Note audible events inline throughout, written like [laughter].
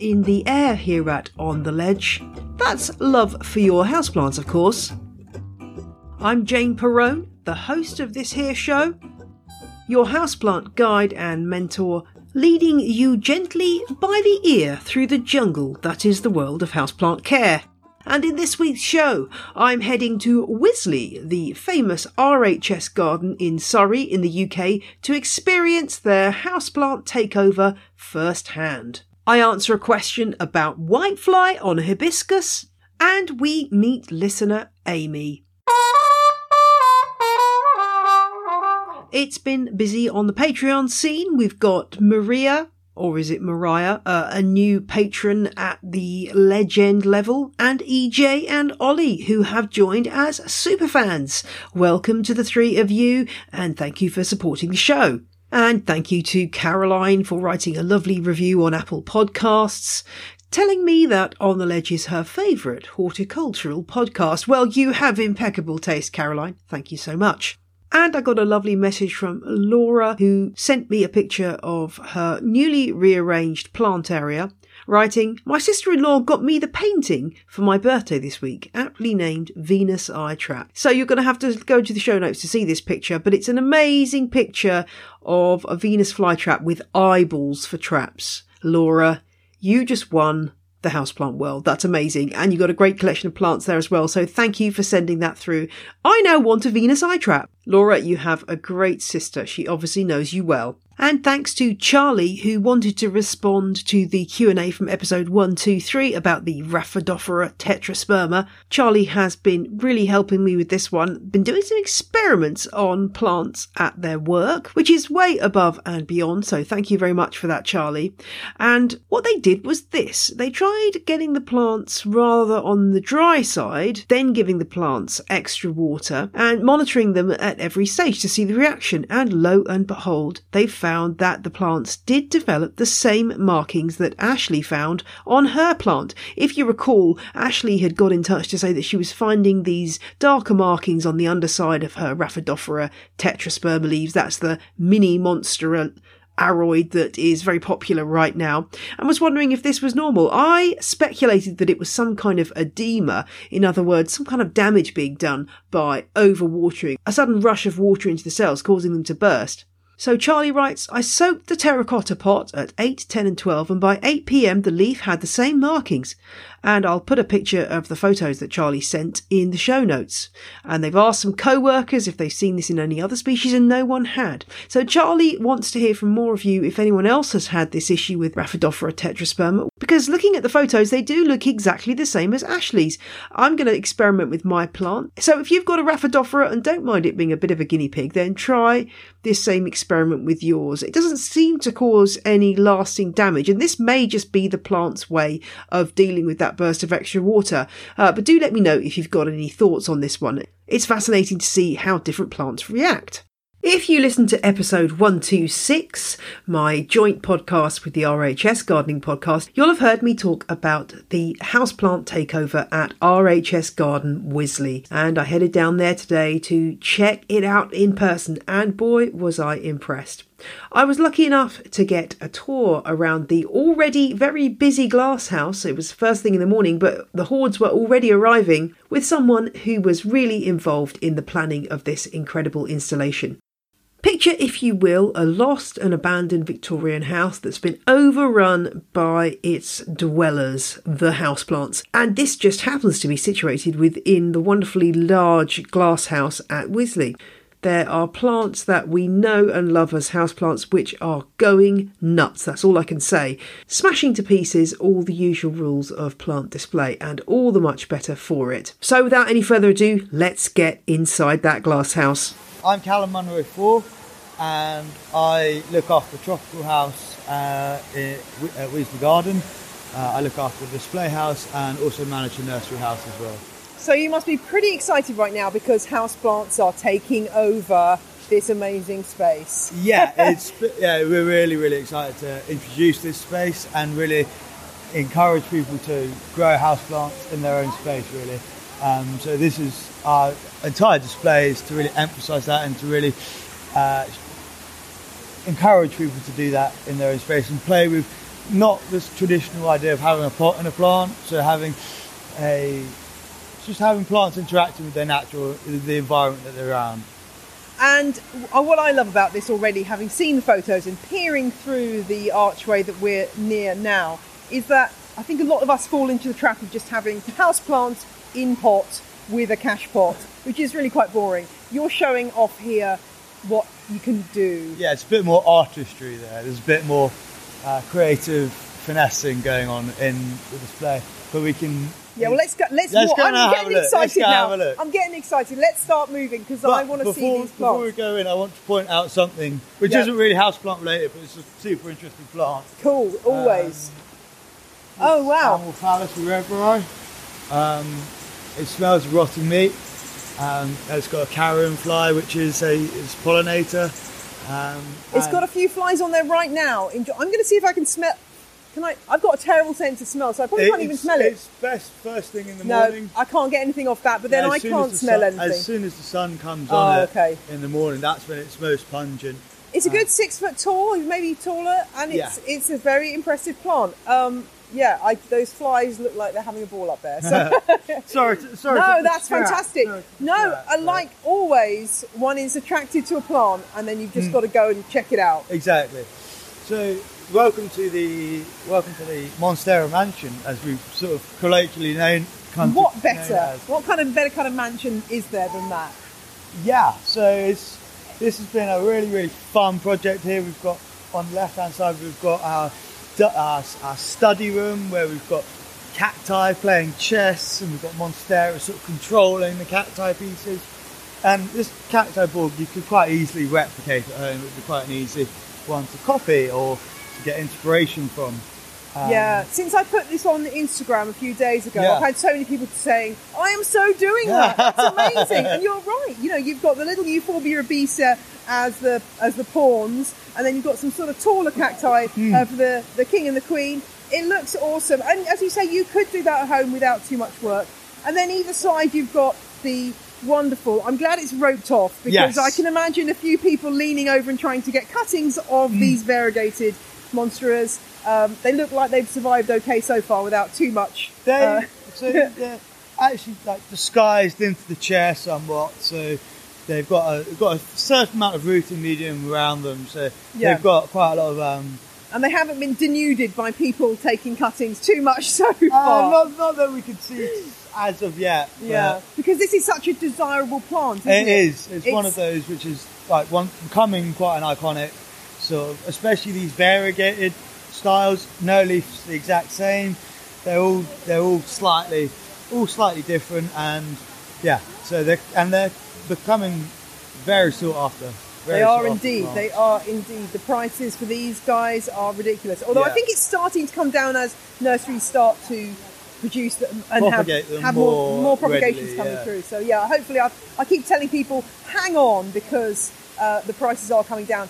In the air here at On the Ledge. That's love for your houseplants, of course. I'm Jane Perrone, the host of this here show, your houseplant guide and mentor, leading you gently by the ear through the jungle that is the world of houseplant care. And in this week's show, I'm heading to Wisley, the famous RHS garden in Surrey in the UK, to experience their houseplant takeover firsthand. I answer a question about whitefly on hibiscus, and we meet listener Amy. It's been busy on the Patreon scene. We've got Maria, or is it Mariah, uh, a new patron at the legend level, and EJ and Ollie, who have joined as superfans. Welcome to the three of you, and thank you for supporting the show. And thank you to Caroline for writing a lovely review on Apple Podcasts, telling me that On the Ledge is her favourite horticultural podcast. Well, you have impeccable taste, Caroline. Thank you so much. And I got a lovely message from Laura who sent me a picture of her newly rearranged plant area, writing, My sister in law got me the painting for my birthday this week, aptly named Venus Eye Trap. So you're going to have to go to the show notes to see this picture, but it's an amazing picture of a Venus flytrap with eyeballs for traps. Laura, you just won the houseplant world. That's amazing. And you got a great collection of plants there as well. So thank you for sending that through. I now want a Venus eye trap. Laura, you have a great sister. She obviously knows you well. And thanks to Charlie, who wanted to respond to the Q&A from episode 123 about the Rhaphidophora tetrasperma. Charlie has been really helping me with this one. Been doing some experiments on plants at their work, which is way above and beyond. So thank you very much for that, Charlie. And what they did was this. They tried getting the plants rather on the dry side, then giving the plants extra water and monitoring them at every stage to see the reaction. And lo and behold, they found that the plants did develop the same markings that Ashley found on her plant. If you recall, Ashley had got in touch to say that she was finding these darker markings on the underside of her Rhaphidophora tetrasperma leaves. That's the mini monster aroid that is very popular right now and was wondering if this was normal. I speculated that it was some kind of edema, in other words, some kind of damage being done by overwatering, a sudden rush of water into the cells causing them to burst. So Charlie writes, I soaked the terracotta pot at 8, 10 and 12 and by 8 pm the leaf had the same markings. And I'll put a picture of the photos that Charlie sent in the show notes. And they've asked some co-workers if they've seen this in any other species and no one had. So Charlie wants to hear from more of you if anyone else has had this issue with Rhaphidophora tetrasperma because looking at the photos they do look exactly the same as Ashley's. I'm going to experiment with my plant. So if you've got a Rhaphidophora and don't mind it being a bit of a guinea pig then try this same experiment with yours. It doesn't seem to cause any lasting damage and this may just be the plant's way of dealing with that burst of extra water. Uh, but do let me know if you've got any thoughts on this one. It's fascinating to see how different plants react. If you listen to episode 126, my joint podcast with the RHS Gardening Podcast, you'll have heard me talk about the houseplant takeover at RHS Garden Wisley. And I headed down there today to check it out in person, and boy, was I impressed. I was lucky enough to get a tour around the already very busy glasshouse. It was first thing in the morning, but the hordes were already arriving with someone who was really involved in the planning of this incredible installation. Picture, if you will, a lost and abandoned Victorian house that's been overrun by its dwellers, the houseplants. And this just happens to be situated within the wonderfully large glass house at Wisley. There are plants that we know and love as houseplants which are going nuts. That's all I can say. Smashing to pieces all the usual rules of plant display and all the much better for it. So, without any further ado, let's get inside that glass house. I'm Callum Munro Four, and I look after tropical house uh, at Wisley Garden. Uh, I look after the display house and also manage the nursery house as well. So you must be pretty excited right now because houseplants are taking over this amazing space. Yeah, it's [laughs] yeah, we're really really excited to introduce this space and really encourage people to grow houseplants in their own space. Really, um, so this is our entire display is to really emphasise that and to really uh, encourage people to do that in their own space and play with not this traditional idea of having a pot and a plant. So having a just having plants interacting with their natural the environment that they're around. And uh, what I love about this already, having seen the photos and peering through the archway that we're near now, is that I think a lot of us fall into the trap of just having house plants in pot with a cachepot, which is really quite boring. You're showing off here what you can do. Yeah, it's a bit more artistry there. There's a bit more uh, creative finessing going on in the display, but we can. Yeah, well, let's go. Let's. Let's walk. go I'm and have a getting excited now. have a look. I'm getting excited. Let's start moving because I want to see these before we go in, I want to point out something which Yeah. isn't really houseplant related, but it's a super interesting plant. Cool, always. oh wow! Amorphophallus rivieri. Um, it smells of rotting meat. Um, it's got a carrion fly, which is a is pollinator. Um, It's got a few flies on there right now. I'm going to see if I can smell. Can I? I've got a terrible sense of smell, so I probably can't even smell it. It's best first thing in the No, morning. I can't get anything off that. But then Yeah, I can't the smell sun, anything. As soon as the sun comes Oh, on it okay. in the morning, that's when it's most pungent. It's a good six foot tall, maybe taller, and it's Yeah. it's a very impressive plant. Um, yeah, I, those flies look like they're having a ball up there. So. [laughs] Sorry, to, sorry. no, that's fantastic. Sorry No, distract, I like always one is attracted to a plant, and then you've just got to go and check it out. Exactly. So, welcome to the welcome to the Monstera Mansion, as we've sort of colloquially known. What better? What kind of better kind of mansion is there than that? Yeah. So it's this has been a really really fun project here. We've got on the left hand side we've got our, our our study room where we've got cacti playing chess, and we've got Monstera sort of controlling the cacti pieces. And this cacti board you could quite easily replicate at home. It would be quite an easy one to copy or get inspiration from. Um, yeah, since I put this on Instagram a few days ago, Yeah. I've had so many people saying, "I am so doing that. [laughs] That's amazing!" and you're right. You know, you've got the little Euphorbia obesa as the as the pawns, and then you've got some sort of taller cacti uh, for the the king and the queen. It looks awesome, and as you say, you could do that at home without too much work. And then either side, you've got the wonderful. I'm glad it's roped off because Yes. I can imagine a few people leaning over and trying to get cuttings of Hmm. these variegated monsters. Um, they look like they've survived okay so far without too much. They, uh, so they're actually like disguised into the chair somewhat. So they've got a they've got a certain amount of rooting medium around them. So Yeah. they've got quite a lot of um. and they haven't been denuded by people taking cuttings too much [laughs] so Uh, far. not, not that we could see as of yet. but yeah, because this is such a desirable plant. Isn't It it is. It's, one of those which is like one becoming quite an iconic sort of, especially these variegated styles. No leaf's the exact same. They're all they're all slightly all slightly different, and yeah. So they are and they're becoming very sought after. Very They are indeed. They are indeed. The prices for these guys are ridiculous. Although I think it's starting to come down as nurseries start to produce them and Propagate have, them have more, more more propagations readily, coming yeah. through. So yeah, hopefully I, I keep telling people hang on because uh, the prices are coming down.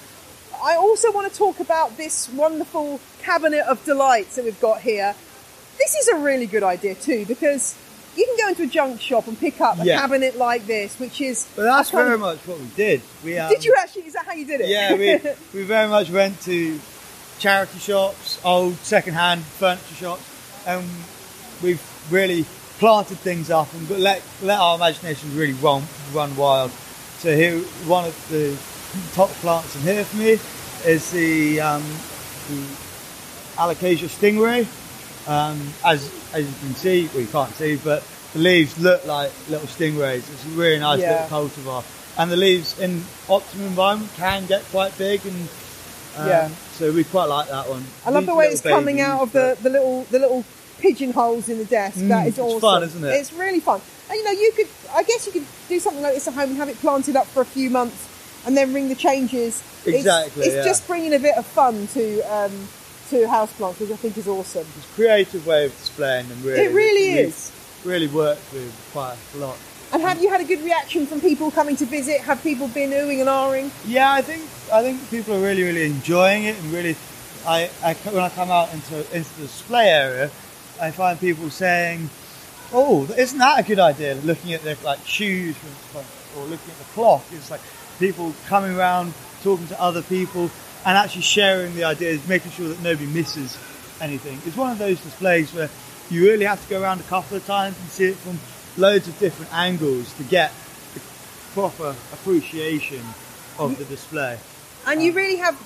I also want to talk about this wonderful cabinet of delights that we've got here. This is a really good idea too because you can go into a junk shop and pick up a Yeah. cabinet like this, which is. But that's very of- much what we did. We um, Did you actually? Is that how you did it? Yeah, we, [laughs] we very much went to charity shops, old second-hand furniture shops, and we've really planted things up and let let our imaginations really run run wild. So here, one of the top plants in here for me is the um, the Alocasia stingray. Um, as as you can see, well you can't see, but the leaves look like little stingrays. It's a really nice Yeah. little cultivar, and the leaves in optimum environment can get quite big, and um, Yeah. so we quite like that one. I love These the way it's coming out of the, the little the little pigeonholes in the desk. Mm, that is it's awesome. fun, isn't it? It's really fun. And you know, you could I guess you could do something like this at home and have it planted up for a few months and then ring the changes. It's- Exactly, It's, yeah. just bringing a bit of fun to um, to houseplants, which I think is awesome. It's a creative way of displaying them. Really, It really We've is. Really worked with quite a lot. And have you had a good reaction from people coming to visit? Have people been oohing and ahhing? Yeah, I think I think people are really really enjoying it and really. I, I when I come out into into the display area, I find people saying, "Oh, isn't that a good idea?" Looking at their like shoes, or looking at the clock. It's like people coming around, talking to other people, and actually sharing the ideas, making sure that nobody misses anything. It's one of those displays where you really have to go around a couple of times and see it from loads of different angles to get the proper appreciation of the display. And you really have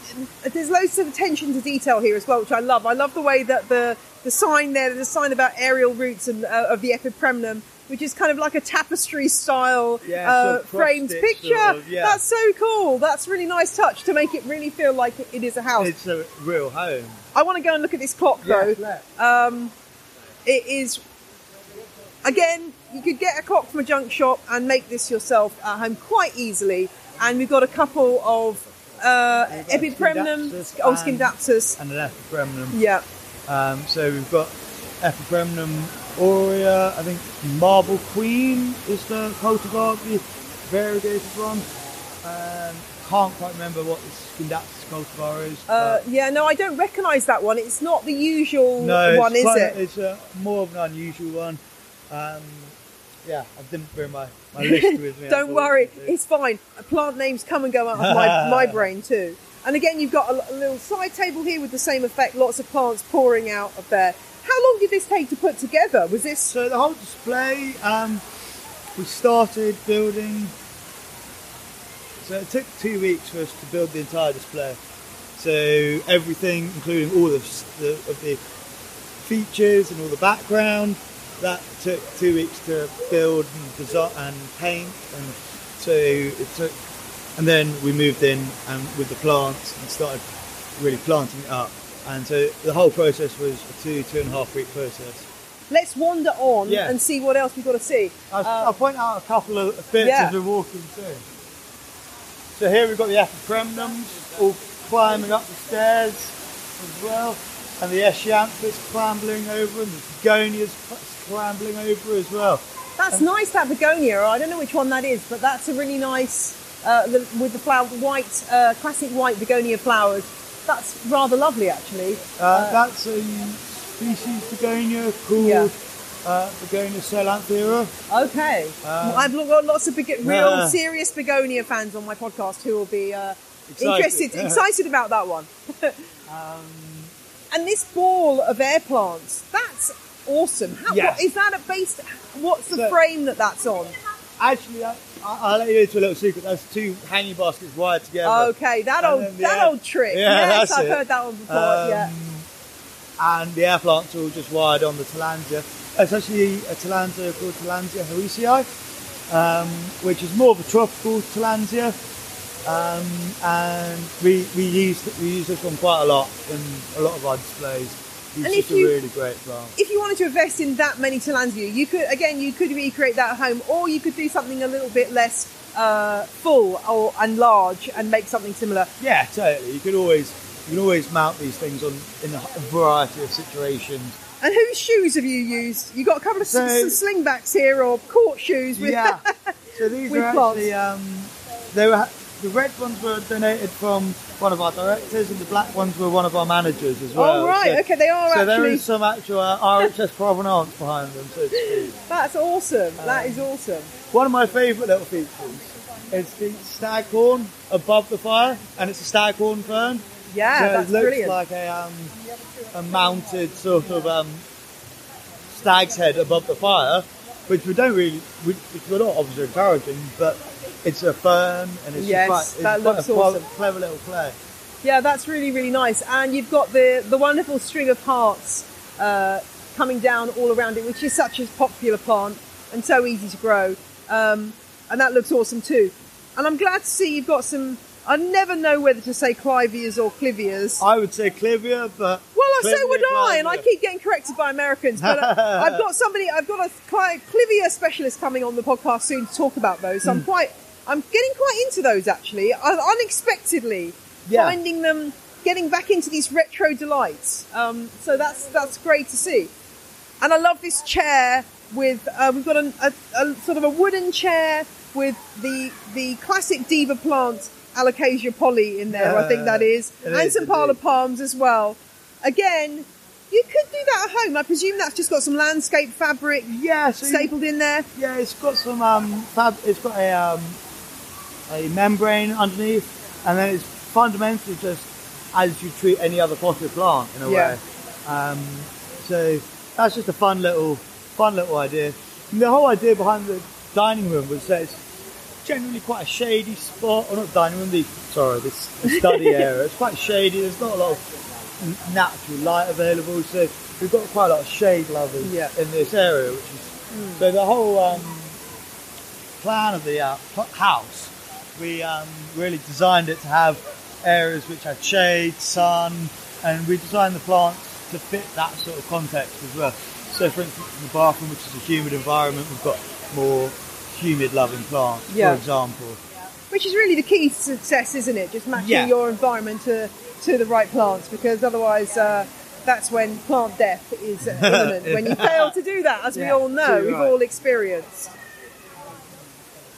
there's loads of attention to detail here as well, which I love. I love the way that the the sign there, the sign about aerial routes and uh, of the Epipremnum, which is kind of like a tapestry style Yeah, uh, sort of framed picture. sort of, yeah. That's so cool. That's really nice touch to make it really feel like it is a house. It's a real home. I want to go and look at this clock though. Um, it is again you could get a clock from a junk shop and make this yourself at home quite easily and we've got a couple of uh, epipremnum Scindapsus oh and- and an Epipremnum. yeah Um, so we've got Epipremnum aurea, I think Marble Queen is the cultivar, the variegated one. Um, can't quite remember what the Scindapsus cultivar is. uh, yeah no I don't recognise that one it's not the usual no, one is quite- it It's a, more of an unusual one. Um, yeah, I didn't bring my, my [laughs] list with me. don't worry unfortunately. it's fine plant names come and go out of my, [laughs] my brain too and again you've got a, a little side table here with the same effect lots of plants pouring out of there how long did this take to put together was this So the whole display, um, we started building. So it took two weeks for us to build the entire display. So everything, including all of the, of the features and all the background, that took two weeks to build and design and paint. And so it took, and then we moved in and with the plants and started really planting it up. And so the whole process was a two, two and a half week process. let's wander on Yeah. and see what else we've got to see. I'll, Uh, I'll point out a couple of bits Yeah. as we're walking through. So here we've got the epipremnums all climbing up the stairs as well, and the Aeschynanthus clambering over, and the begonias clambering over as well. that's nice, that begonia. I don't know which one that is, but that's a really nice, uh, the, with the flower, white, uh, classic white begonia flowers. That's rather lovely, actually. Uh, that's a species begonia called Yeah. uh, Begonia solananthera. Okay. Um, I've got lots of [laughs] real serious begonia fans on my podcast who will be uh, Excited. interested, excited about that one. [laughs] Um, And this ball of air plants, that's awesome. How, Yeah. what, is that a based? What's the So- frame that that's on? actually, I'll let you into a little secret. There's two hanging baskets wired together. Okay, that old the that air- old trick. Yeah, yes, I've it. heard that one before. Um, yeah. and the air plants are all just wired on the Tillandsia. It's actually a Tillandsia called Tillandsia harrisii, um, which is more of a tropical Tillandsia. Um, and we, we use we use this one quite a lot in a lot of our displays. And if you- really great plant. If you wanted to invest in that many Tillandsia, you could again you could recreate that at home, or you could do something a little bit less uh, full or and large and make something similar. Yeah, totally. You could always you can always mount these things on in a variety of situations. And whose shoes have you used? You got a couple of So- s- slingbacks here, or court shoes with. Yeah. [laughs] So these With are actually um, they were the red ones were donated from one of our directors, and the black ones were one of our managers as well. oh right, So- okay, they are So there actually. is some actual uh, RHS provenance behind them. So. That's awesome. that Um, is awesome. One of my favourite little features is the staghorn above the fire, and it's a staghorn fern. Yeah, so that's it looks brilliant. like a, um, a mounted sort of um, stag's head above the fire, which we don't really, which we're not obviously encouraging, but it's a fern and it's Yes, just quite, that it's quite looks a clever, awesome. clever little play. Yeah, that's really, really nice. And you've got the, the wonderful string of hearts uh, coming down all around it, which is such a popular plant and so easy to grow. Um, and that looks awesome too. And I'm glad to see you've got some. I never know whether to say clivias or clivias. I would say clivia, but Well, so Clivia, would I, and I keep getting corrected by Americans. But uh, I've got somebody, I've got a cli- clivia specialist coming on the podcast soon to talk about those. Hmm. So I'm quite, I'm getting quite into those actually, uh, unexpectedly Yeah. finding them, getting back into these retro delights. Um, so that's that's great to see. And I love this chair with uh, we've got a, a, a sort of a wooden chair with the the classic diva plant Alocasia Polly in there. I think that is, and is some parlor palms as well. Again, you could do that at home. I presume that's just got some landscape fabric yeah, so you- stapled in there. Yeah, it's got some um, fab. It's got a um, a membrane underneath, and then it's fundamentally just as you treat any other potted plant in a Yeah. way. Um, so that's just a fun little, fun little idea. And the whole idea behind the dining room was that it's generally quite a shady spot, or not dining room, the sorry, this study [laughs] area. It's quite shady. There's not a lot of natural light available, so we've got quite a lot of shade lovers Yeah. in this area, which is so the whole um, plan of the uh, house. We um, really designed it to have areas which had shade, sun, and we designed the plants to fit that sort of context as well. So, for instance, in the bathroom, which is a humid environment, we've got more humid-loving plants, Yeah. for example. Which is really the key to success, isn't it? Just matching Yeah. your environment to, to the right plants, because otherwise, uh, that's when plant death is [laughs] imminent. when you fail to do that, as we all know, we've all experienced.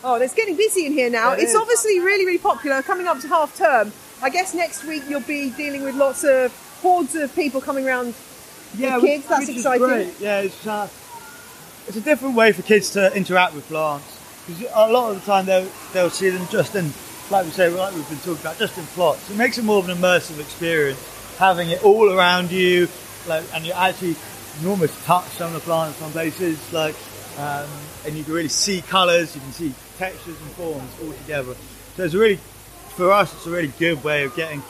Oh, it's getting busy in here now. It it's is. obviously really, really popular. Coming up to half term, I guess next week you'll be dealing with lots of hordes of people coming around. Yeah, With which- kids, that's which exciting. great. Yeah, it's, uh, it's a different way for kids to interact with plants because a lot of the time they'll they'll see them just in, like we say, like we've been talking about, just in plots. It makes it more of an immersive experience, having it all around you, like, and you actually you almost touch some of the plants some places, like, um, and you can really see colours, you can see textures and forms all together. So it's a really, for us, it's a really good way of getting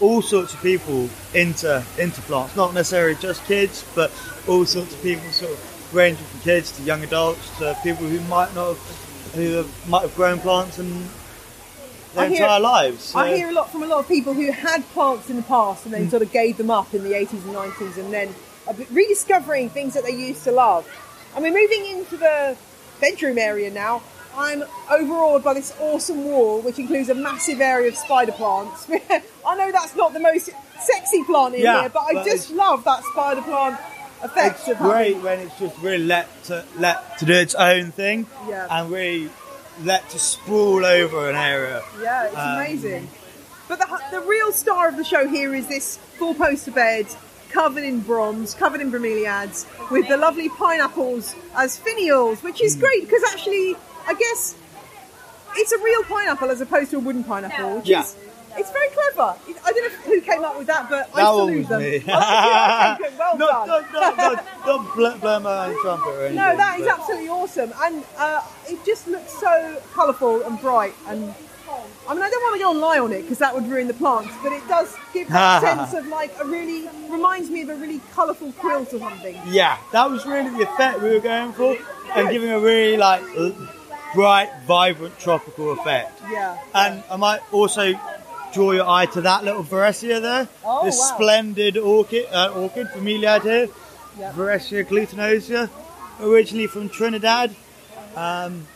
all sorts of people into into plants. Not necessarily just kids, but all sorts of people, sort of ranging from kids to young adults to people who might not have, who have, might have grown plants and their I hear- entire lives. So- I hear a lot from a lot of people who had plants in the past and Mm. then sort of gave them up in the 80s and 90s and then rediscovering things that they used to love. And we're moving into the bedroom area now. I'm overawed by this awesome wall, which includes a massive area of spider plants. [laughs] I know that's not the most sexy plant in Yeah, here, but I but just love that spider plant effect it's of having- great when it's just really let to let to do its own thing Yeah. and really let to sprawl over an area. Yeah, it's Um, amazing. But the, the real star of the show here is this four poster bed covered in bronze, covered in bromeliads, with the lovely pineapples as finials, which is great because actually, I guess it's a real pineapple as opposed to a wooden pineapple, which Yeah. is. It's very clever. I don't know who came up with that, but I That one salute them. me. Yeah, well [laughs] not, done. Not, not, not blow, blow my trumpet. No, that is absolutely awesome, and uh, it just looks so colourful and bright. And I mean, I don't want to go and lie on it because that would ruin the plants, but it does give that [laughs] sense of like a really reminds me of a really colourful quilt or something. Yeah, that was really the effect we were going for, and giving a really like bright, vibrant tropical effect. Yeah. And I might also draw your eye to that little Vriesea there. Oh, this wow. splendid orchid, uh, orchid bromeliad here, Yeah. Vriesea glutinosa, originally from Trinidad. Um,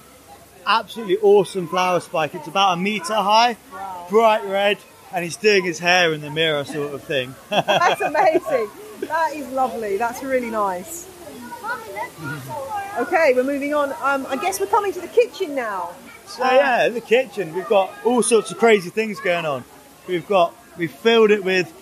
absolutely awesome flower spike. It's about a meter high, wow. bright red, and he's doing his hair in the mirror, sort of thing. [laughs] [laughs] That's amazing. That is lovely. That's really nice. Okay, we're moving on. Um, I guess we're coming to the kitchen now. So yeah, the kitchen we've got all sorts of crazy things going on. We've got we've filled it with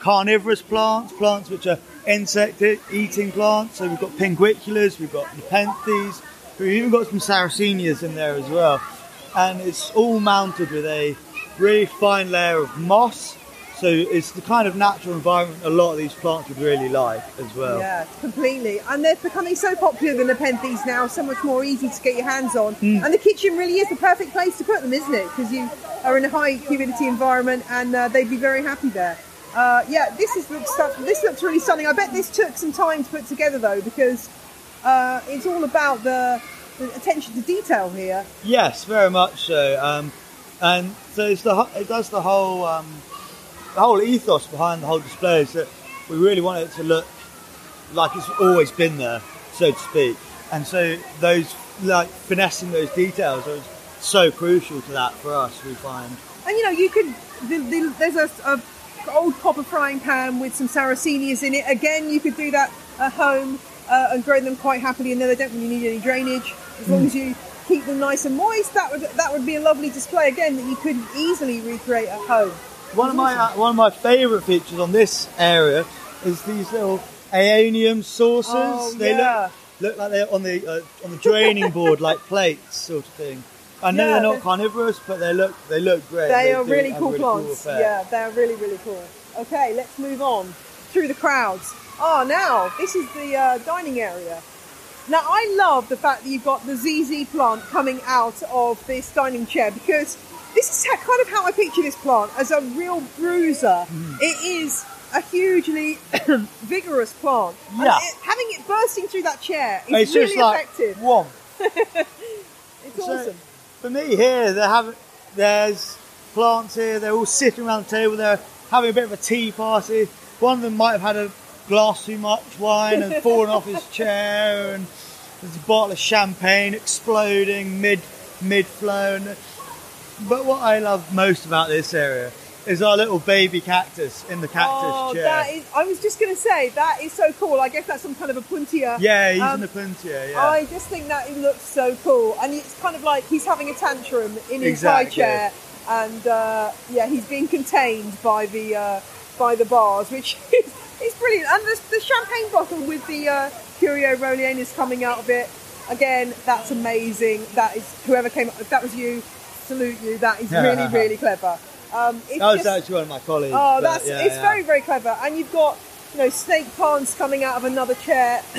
carnivorous plants, plants which are insect eating plants. So we've got pinguiculas, we've got nepenthes, we've even got some sarracenias in there as well. And it's all mounted with a really fine layer of moss. So it's the kind of natural environment a lot of these plants would really like as well. Yeah, completely. And they're becoming so popular, the Nepenthes now, so much more easy to get your hands on. And the kitchen really is the perfect place to put them, isn't it? Because you are in a high humidity environment and uh, they'd be very happy there. Uh, yeah, this is looks this looks really stunning. I bet this took some time to put together though, because uh, it's all about the, the attention to detail here. Yes, very much so. Um, and so it's the it does the whole um, the whole ethos behind the whole display is that we really want it to look like it's always been there, so to speak. And so those like finessing those details are so crucial to that for us. We find. And you know, you could the, the, there's a, a old copper frying pan with some sarracenias in it. Again, you could do that at home uh, and grow them quite happily, and then they don't really need any drainage as long as you keep them nice and moist. That would that would be a lovely display again that you could easily recreate at home. One of my uh, one of my favourite features on this area is these little aeonium saucers. Oh, they yeah. look look like they're on the uh, on the draining board, like [laughs] plates, sort of thing. I know Yeah, they're not they're- carnivorous, but they look they look great. They are really cool a plants. effect. yeah, they're really really cool. Okay, let's move on. through the crowds. Oh, now this is the uh, dining area. Now I love the fact that you've got the ZZ plant coming out of this dining chair because this is how, kind of how I picture this plant as a real bruiser. Mm. It is a hugely [coughs] vigorous plant. Yeah. it- having it bursting through that chair is it's really just like effective. [laughs] one. It's So, awesome. For me here, they have there's plants here. They're all sitting around the table. They're having a bit of a tea party. One of them might have had a glass too much wine and fallen off his [laughs] chair, and there's a bottle of champagne exploding mid mid flow. And, but what I love most about this area is our little baby cactus in the cactus oh, chair. that is, I was just going to say, that is so cool. I guess that's some kind of a puntia. yeah, he's Um, in the puntia. Yeah. I just think that it looks so cool, and it's kind of like he's having a tantrum in his high chair, and uh, yeah, he's being contained by the uh, by the bars, which [laughs] is, is brilliant. And the, the champagne bottle with the uh, Curio rowleyanus coming out of it, again, that's amazing. That is whoever came up. If that was you, salute you. That is really really clever. Um, it's that was just- actually one of my colleagues. Oh, that's yeah, it's yeah. very very clever, and you've got you know snake plants coming out of another chair, [clears throat]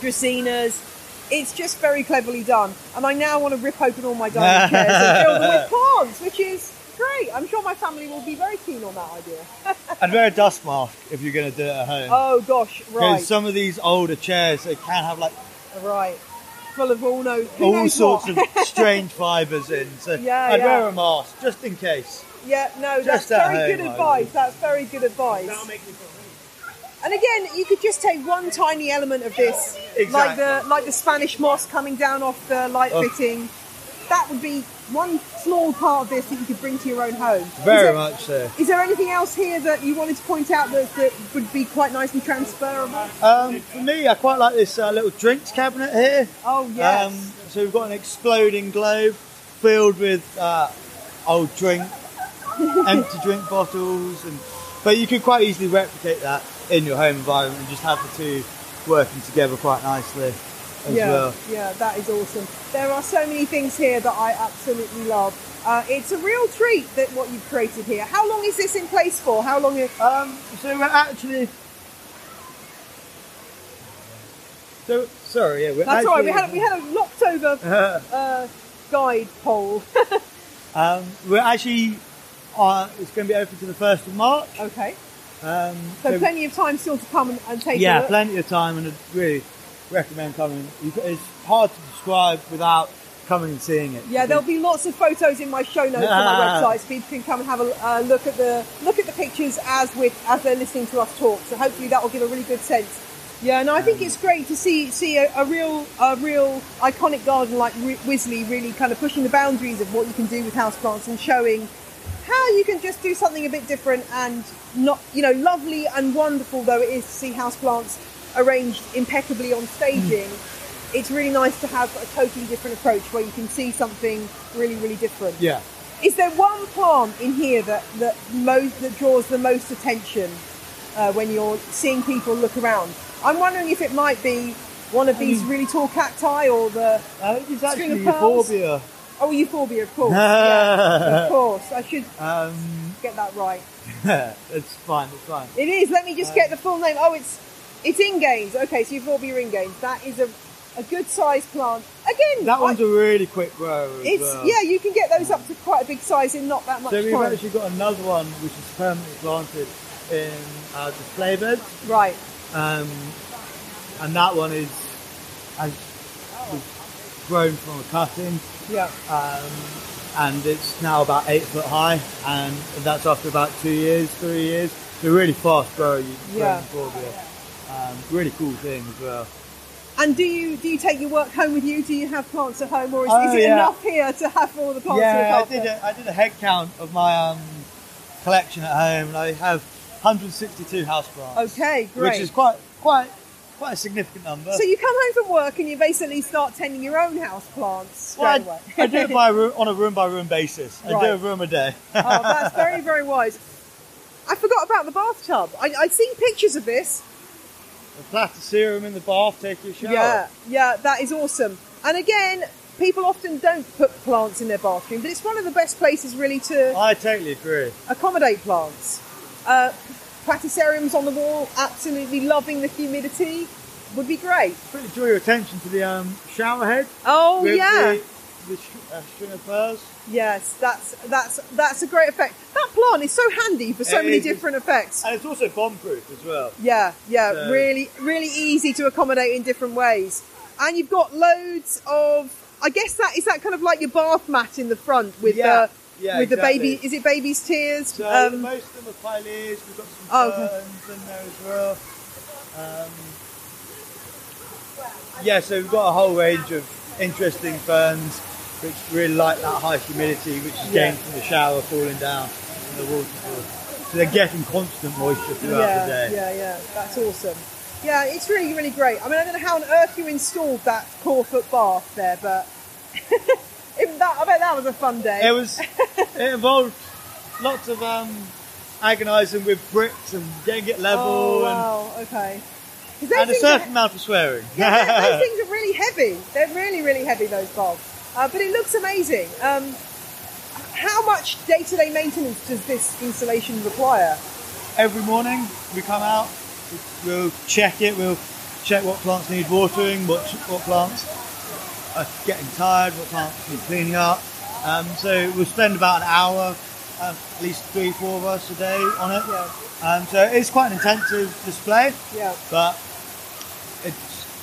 dracaenas. It's just very cleverly done, and I now want to rip open all my dining [laughs] chairs and fill them with plants, which is great. I'm sure my family will be very keen on that idea. [laughs] I'd wear a dust mask if you're going to do it at home. Oh gosh, right. Because some of these older chairs, they can have like right, full of all no, who all knows sorts what. of [laughs] strange fibres in. So Yeah, I'd yeah. wear a mask just in case. Yeah, no, that's Just at very home, good advice. That's very good advice. And again, you could just take one tiny element of this, like the like the Spanish moss coming down off the light Oh. fitting. That would be one small part of this that you could bring to your own home. Very there, much so. Is there anything else here that you wanted to point out that, that would be quite nice and transferable? Um, for me, I quite like this uh, little drinks cabinet here. Oh yes. Um, so we've got an exploding globe filled with uh, old drink, [laughs] empty drink bottles, and but you could quite easily replicate that in your home environment and just have the two working together quite nicely yeah, well. yeah, that is awesome. There are so many things here that I absolutely love. Uh, it's a real treat that what you've created here. How long is this in place for? How long? Is, Um, so we're actually. So sorry, yeah, we're that's actually, all right. We had a, we had a locked over [laughs] uh, guide pole. [laughs] um, we're actually. Uh, it's going to be open to the first of March. okay, Um, so plenty of time still to come and, and take a yeah, plenty of time, and I'd really recommend coming. It's hard to describe without coming and seeing it. Yeah, there'll be lots of photos in my show notes on my [laughs] website, so people can come and have a uh, look at the look at the pictures as with as they're listening to us talk. So hopefully that will give a really good sense. Yeah, and I think it's great to see see a, a real a real iconic garden like Wi- Wisley really kind of pushing the boundaries of what you can do with houseplants and showing how you can just do something a bit different and not you know lovely and wonderful though it is to see houseplants arranged impeccably on staging. It's really nice to have a totally different approach where you can see something really, really different. Yeah. Is there one plant in here that that most that draws the most attention uh, when you're seeing people look around? I'm wondering if it might be one of these really tall cacti or the think it's String actually of euphorbia. oh euphorbia, of course. [laughs] yeah, of course. I should Um, get that right. [laughs] it's fine. It's fine. It is. Let me just get the full name. Oh, it's it's ingens. Okay, so euphorbia ingens. That is a a good sized plant. Again, That one's a really quick grower as It's well. yeah, you can get those up to quite a big size in not that much So we've time. actually got another one which is permanently planted in our display bed, Right. um, and that one is has grown from a cutting, Yeah. um, and it's now about eight foot high, and that's after about two years, three years. So really fast grower, you Yeah. Um, really cool thing as well. And do you do you take your work home with you? Do you have plants at home, or is, Oh, is it yeah. enough here to have all the plants? yeah, I did a, I did a head count of my um, collection at home, and I have 162 houseplants. Okay, great. Which is quite quite quite a significant number. so you come home from work and you basically start tending your own house plants Well. I, I do it by [laughs] room, on a room by room basis. I do a room a day. oh, that's very very [laughs] wise. I forgot about the bathtub. I, I've seen pictures of this. A platycerium in the bath, take your shower. Yeah, yeah, that is awesome. And again, people often don't put plants in their bathroom, but it's one of the best places really to I totally agree. accommodate plants. Uh, platyceriums on the wall, absolutely loving the humidity, would be great. Pretty draw your attention to the um, shower head. Oh with yeah. The, the sh- uh, string of pearls. Yes, that's that's that's a great effect. That plant is so handy for so It many is. different effects. And it's also bomb proof as well. Yeah, yeah, So- really, really easy to accommodate in different ways. And you've got loads of, I guess that is that kind of like your bath mat in the front with Yeah, the yeah, with the baby. Is it baby's tears? So Um, most of them are pileas. We've got some Oh, okay. ferns in there as well. Um, yeah, so we've got a whole range of interesting ferns which really like that high humidity which is Yeah. gained from the shower falling down from the waterfall. So they're getting constant moisture throughout yeah, the day. yeah, yeah. That's awesome. Yeah, it's really, really great. I mean, I don't know how on earth you installed that claw foot bath there, but [laughs] that, I bet that was a fun day. It was. it involved lots of um, agonising with bricks and getting it level oh, and, wow, okay. and a certain are- amount of swearing. Yeah, those things [laughs] are really heavy. They're really, really heavy, those bulbs. Uh, but it looks amazing. Um, how much day-to-day maintenance does this installation require? Every morning we come out, we'll check it, we'll check what plants need watering, what, what plants are getting tired, what plants need cleaning up. Um, so we'll spend about an hour, um, at least three, four of us a day on it. Yeah, Um, so it's quite an intensive display, yeah, but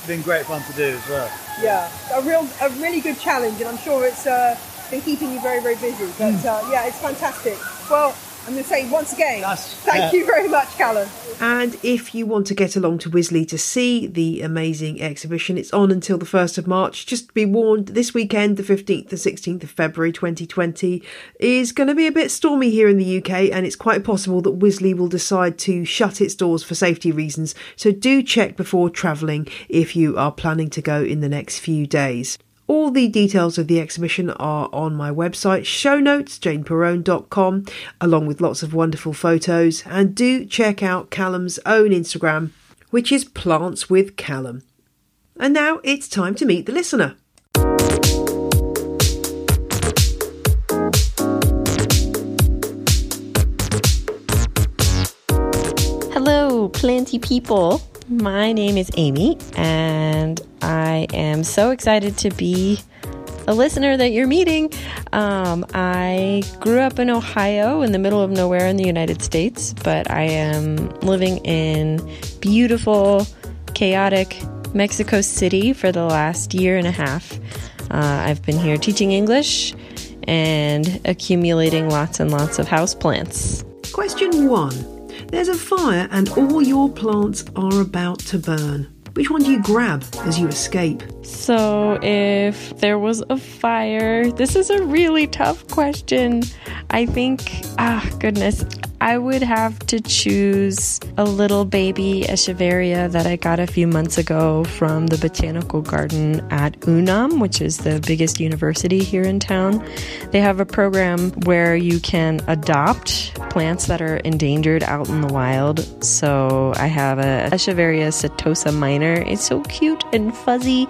been great fun to do as well. yeah. A real, a really good challenge, and I'm sure it's uh, been keeping you very, very busy. But Hmm. uh, yeah, it's fantastic. Well, I'm going to say once again, That's- thank yeah. you very much, Callum. And if you want to get along to Wisley to see the amazing exhibition, it's on until the 1st of March. Just be warned, this weekend, the 15th to 16th of February 2020, is going to be a bit stormy here in the UK, and it's quite possible that Wisley will decide to shut its doors for safety reasons. So do check before travelling if you are planning to go in the next few days. All the details of the exhibition are on my website, show notes, janeperrone.com, along with lots of wonderful photos. And do check out Callum's own Instagram, which is Plants with Callum. And now it's time to meet the listener. Hello, plenty people. My name is Amy, and I am so excited to be a listener that you're meeting. Um, I grew up in Ohio in the middle of nowhere in the United States, but I am living in beautiful, chaotic Mexico City for the last year and a half. Uh, I've been here teaching English and accumulating lots and lots of houseplants. Question one There's a fire and all your plants are about to burn. Which one do you grab as you escape? So, if there was a fire, this is a really tough question. I think, ah, goodness, I would have to choose a little baby echeveria that I got a few months ago from the botanical garden at UNAM, which is the biggest university here in town. They have a program where you can adopt plants that are endangered out in the wild. So, I have a echeveria setosa minor. It's so cute and fuzzy.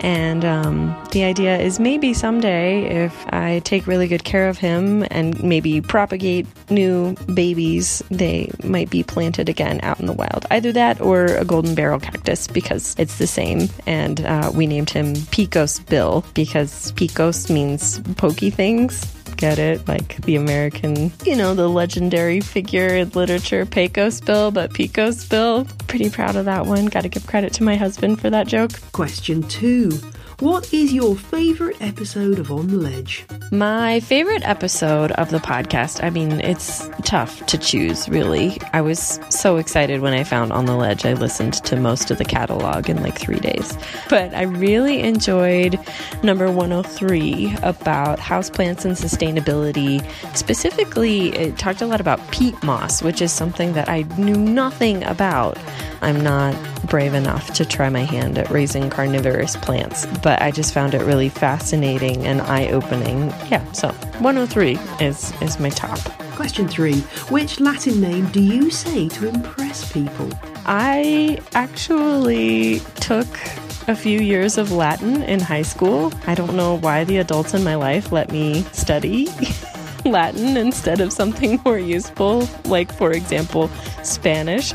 And um, the idea is maybe someday, if I take really good care of him and maybe propagate new babies, they might be planted again out in the wild. Either that or a golden barrel cactus because it's the same. And uh, we named him Picos Bill because Picos means pokey things get it like the American, you know, the legendary figure in literature, Pecos Bill, but Picos Bill. Pretty proud of that one. Got to give credit to my husband for that joke. Question two What is your favourite episode of On the Ledge? My favorite episode of the podcast, I mean, it's tough to choose, really. I was so excited when I found On the Ledge. I listened to most of the catalog in like three days. But I really enjoyed number 103 about houseplants and sustainability. Specifically, it talked a lot about peat moss, which is something that I knew nothing about. I'm not brave enough to try my hand at raising carnivorous plants, but I just found it really fascinating and eye-opening. Yeah, so 103 is is my top. Question three Which Latin name do you say to impress people? I actually took a few years of Latin in high school. I don't know why the adults in my life let me study. [laughs] Latin instead of something more useful, like, for example, Spanish.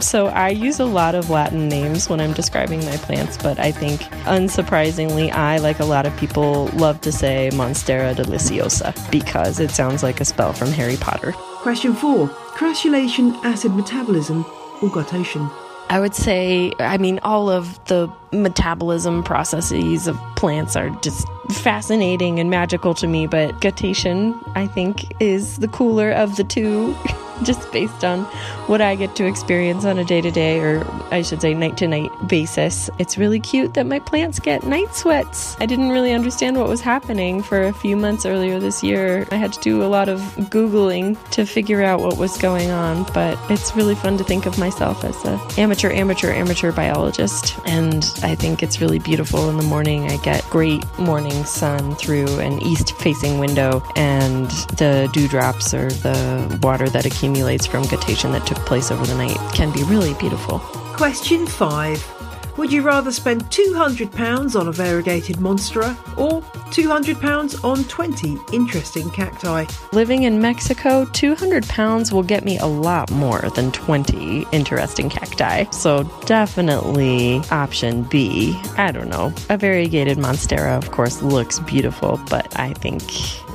So I use a lot of Latin names when I'm describing my plants, but I think unsurprisingly, I, like a lot of people, love to say Monstera deliciosa because it sounds like a spell from Harry Potter. Question four Crassulacean, acid metabolism, or guttation? I would say, I mean, all of the metabolism processes of plants are just fascinating and magical to me, but guttation, I think, is the cooler of the two. [laughs] [laughs] just based on what I get to experience on a day to day, or I should say night to night basis. It's really cute that my plants get night sweats. I didn't really understand what was happening for a few months earlier this year. I had to do a lot of Googling to figure out what was going on, but it's really fun to think of myself as an amateur, amateur, amateur biologist. And I think it's really beautiful in the morning. I get great morning sun through an east facing window, and the dewdrops or the water that accumulates accumulates from guttation that took place over the night can be really beautiful. Question 5. Would you rather spend £200 on a variegated monstera or £200 on 20 interesting cacti? Living in Mexico, £200 will get me a lot more than 20 interesting cacti. So definitely option B. I don't know. A variegated monstera, of course, looks beautiful, but I think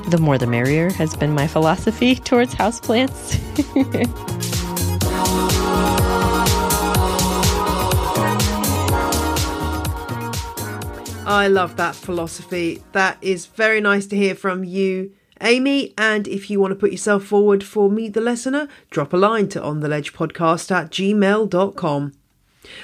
the more the merrier has been my philosophy towards houseplants. [laughs] I love that philosophy. That is very nice to hear from you, Amy. And if you want to put yourself forward for Meet the Listener, drop a line to ontheledgepodcast at gmail.com.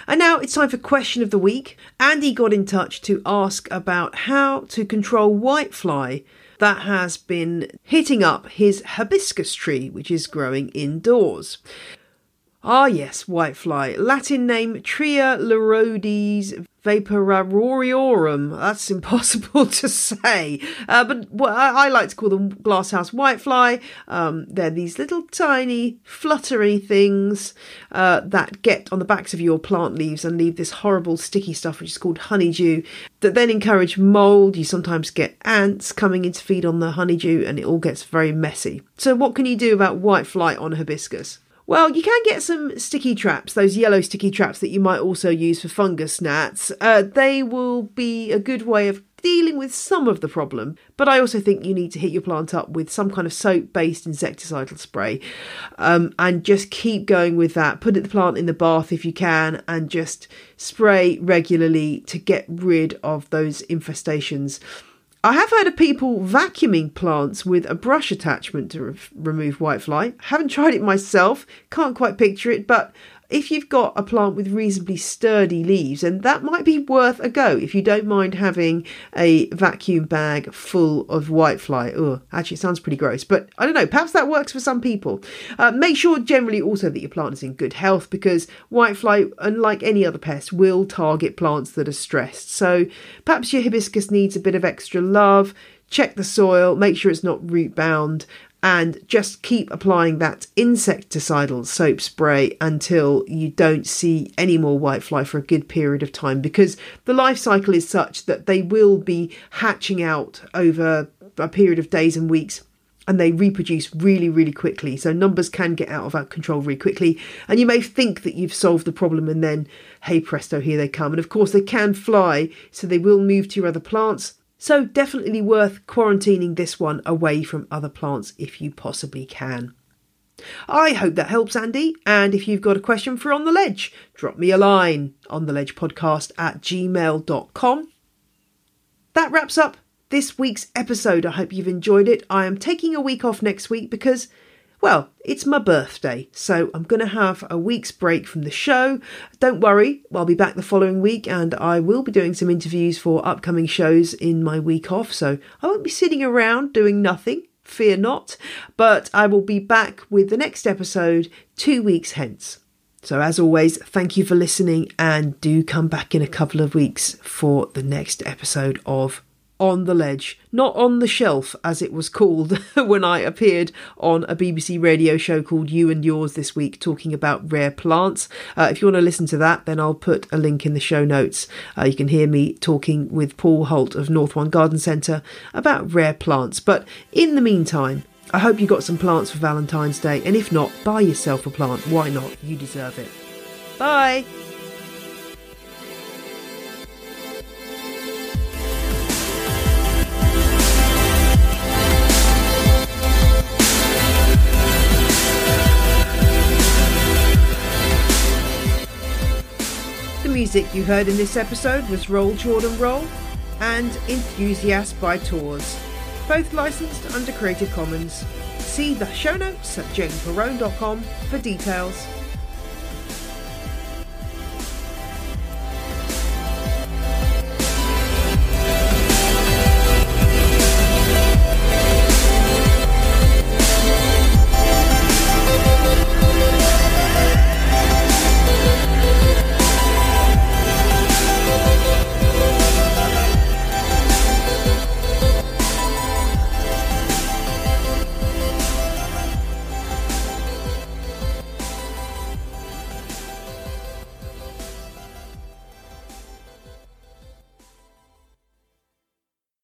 And now it's time for question of the week. Andy got in touch to ask about how to control whitefly that has been hitting up his hibiscus tree, which is growing indoors. Ah, yes, whitefly. Latin name Trialeurodes vaporariorum. That's impossible [laughs] to say. Uh, but well, I, I, like to call them glasshouse whitefly. Um, they're these little tiny fluttery things uh, that get on the backs of your plant leaves and leave this horrible sticky stuff, which is called honeydew, that then encourage mold. You sometimes get ants coming in to feed on the honeydew, and it all gets very messy. So, what can you do about whitefly on hibiscus? Well, you can get some sticky traps, those yellow sticky traps that you might also use for fungus gnats. Uh, they will be a good way of dealing with some of the problem, but I also think you need to hit your plant up with some kind of soap based insecticidal spray um, and just keep going with that. Put the plant in the bath if you can and just spray regularly to get rid of those infestations. I have heard of people vacuuming plants with a brush attachment to re- remove whitefly. Haven't tried it myself, can't quite picture it, but if you've got a plant with reasonably sturdy leaves, and that might be worth a go if you don't mind having a vacuum bag full of whitefly. Oh, actually, it sounds pretty gross, but I don't know. Perhaps that works for some people. Uh, make sure generally also that your plant is in good health because whitefly, unlike any other pest, will target plants that are stressed. So perhaps your hibiscus needs a bit of extra love check the soil, make sure it's not root bound, and just keep applying that insecticidal soap spray until you don't see any more whitefly for a good period of time because the life cycle is such that they will be hatching out over a period of days and weeks and they reproduce really, really quickly. So numbers can get out of our control very quickly. And you may think that you've solved the problem, and then, hey presto, here they come. And of course, they can fly, so they will move to your other plants. So, definitely worth quarantining this one away from other plants if you possibly can. I hope that helps, Andy. And if you've got a question for On the Ledge, drop me a line on the ledge podcast at gmail.com. That wraps up this week's episode. I hope you've enjoyed it. I am taking a week off next week because well, it's my birthday, so I'm going to have a week's break from the show. Don't worry, I'll be back the following week and I will be doing some interviews for upcoming shows in my week off, so I won't be sitting around doing nothing. Fear not, but I will be back with the next episode two weeks hence. So, as always, thank you for listening and do come back in a couple of weeks for the next episode of on the ledge, not on the shelf as it was called [laughs] when I appeared on a BBC radio show called You and Yours this week talking about rare plants. Uh, if you want to listen to that, then I'll put a link in the show notes. Uh, you can hear me talking with Paul Holt of North One Garden Centre about rare plants. But in the meantime, I hope you got some plants for Valentine's Day, and if not, buy yourself a plant. Why not? You deserve it. Bye! Music you heard in this episode was Roll Jordan Roll and Enthusiast by Tours, both licensed under Creative Commons. See the show notes at janeperrone.com for details.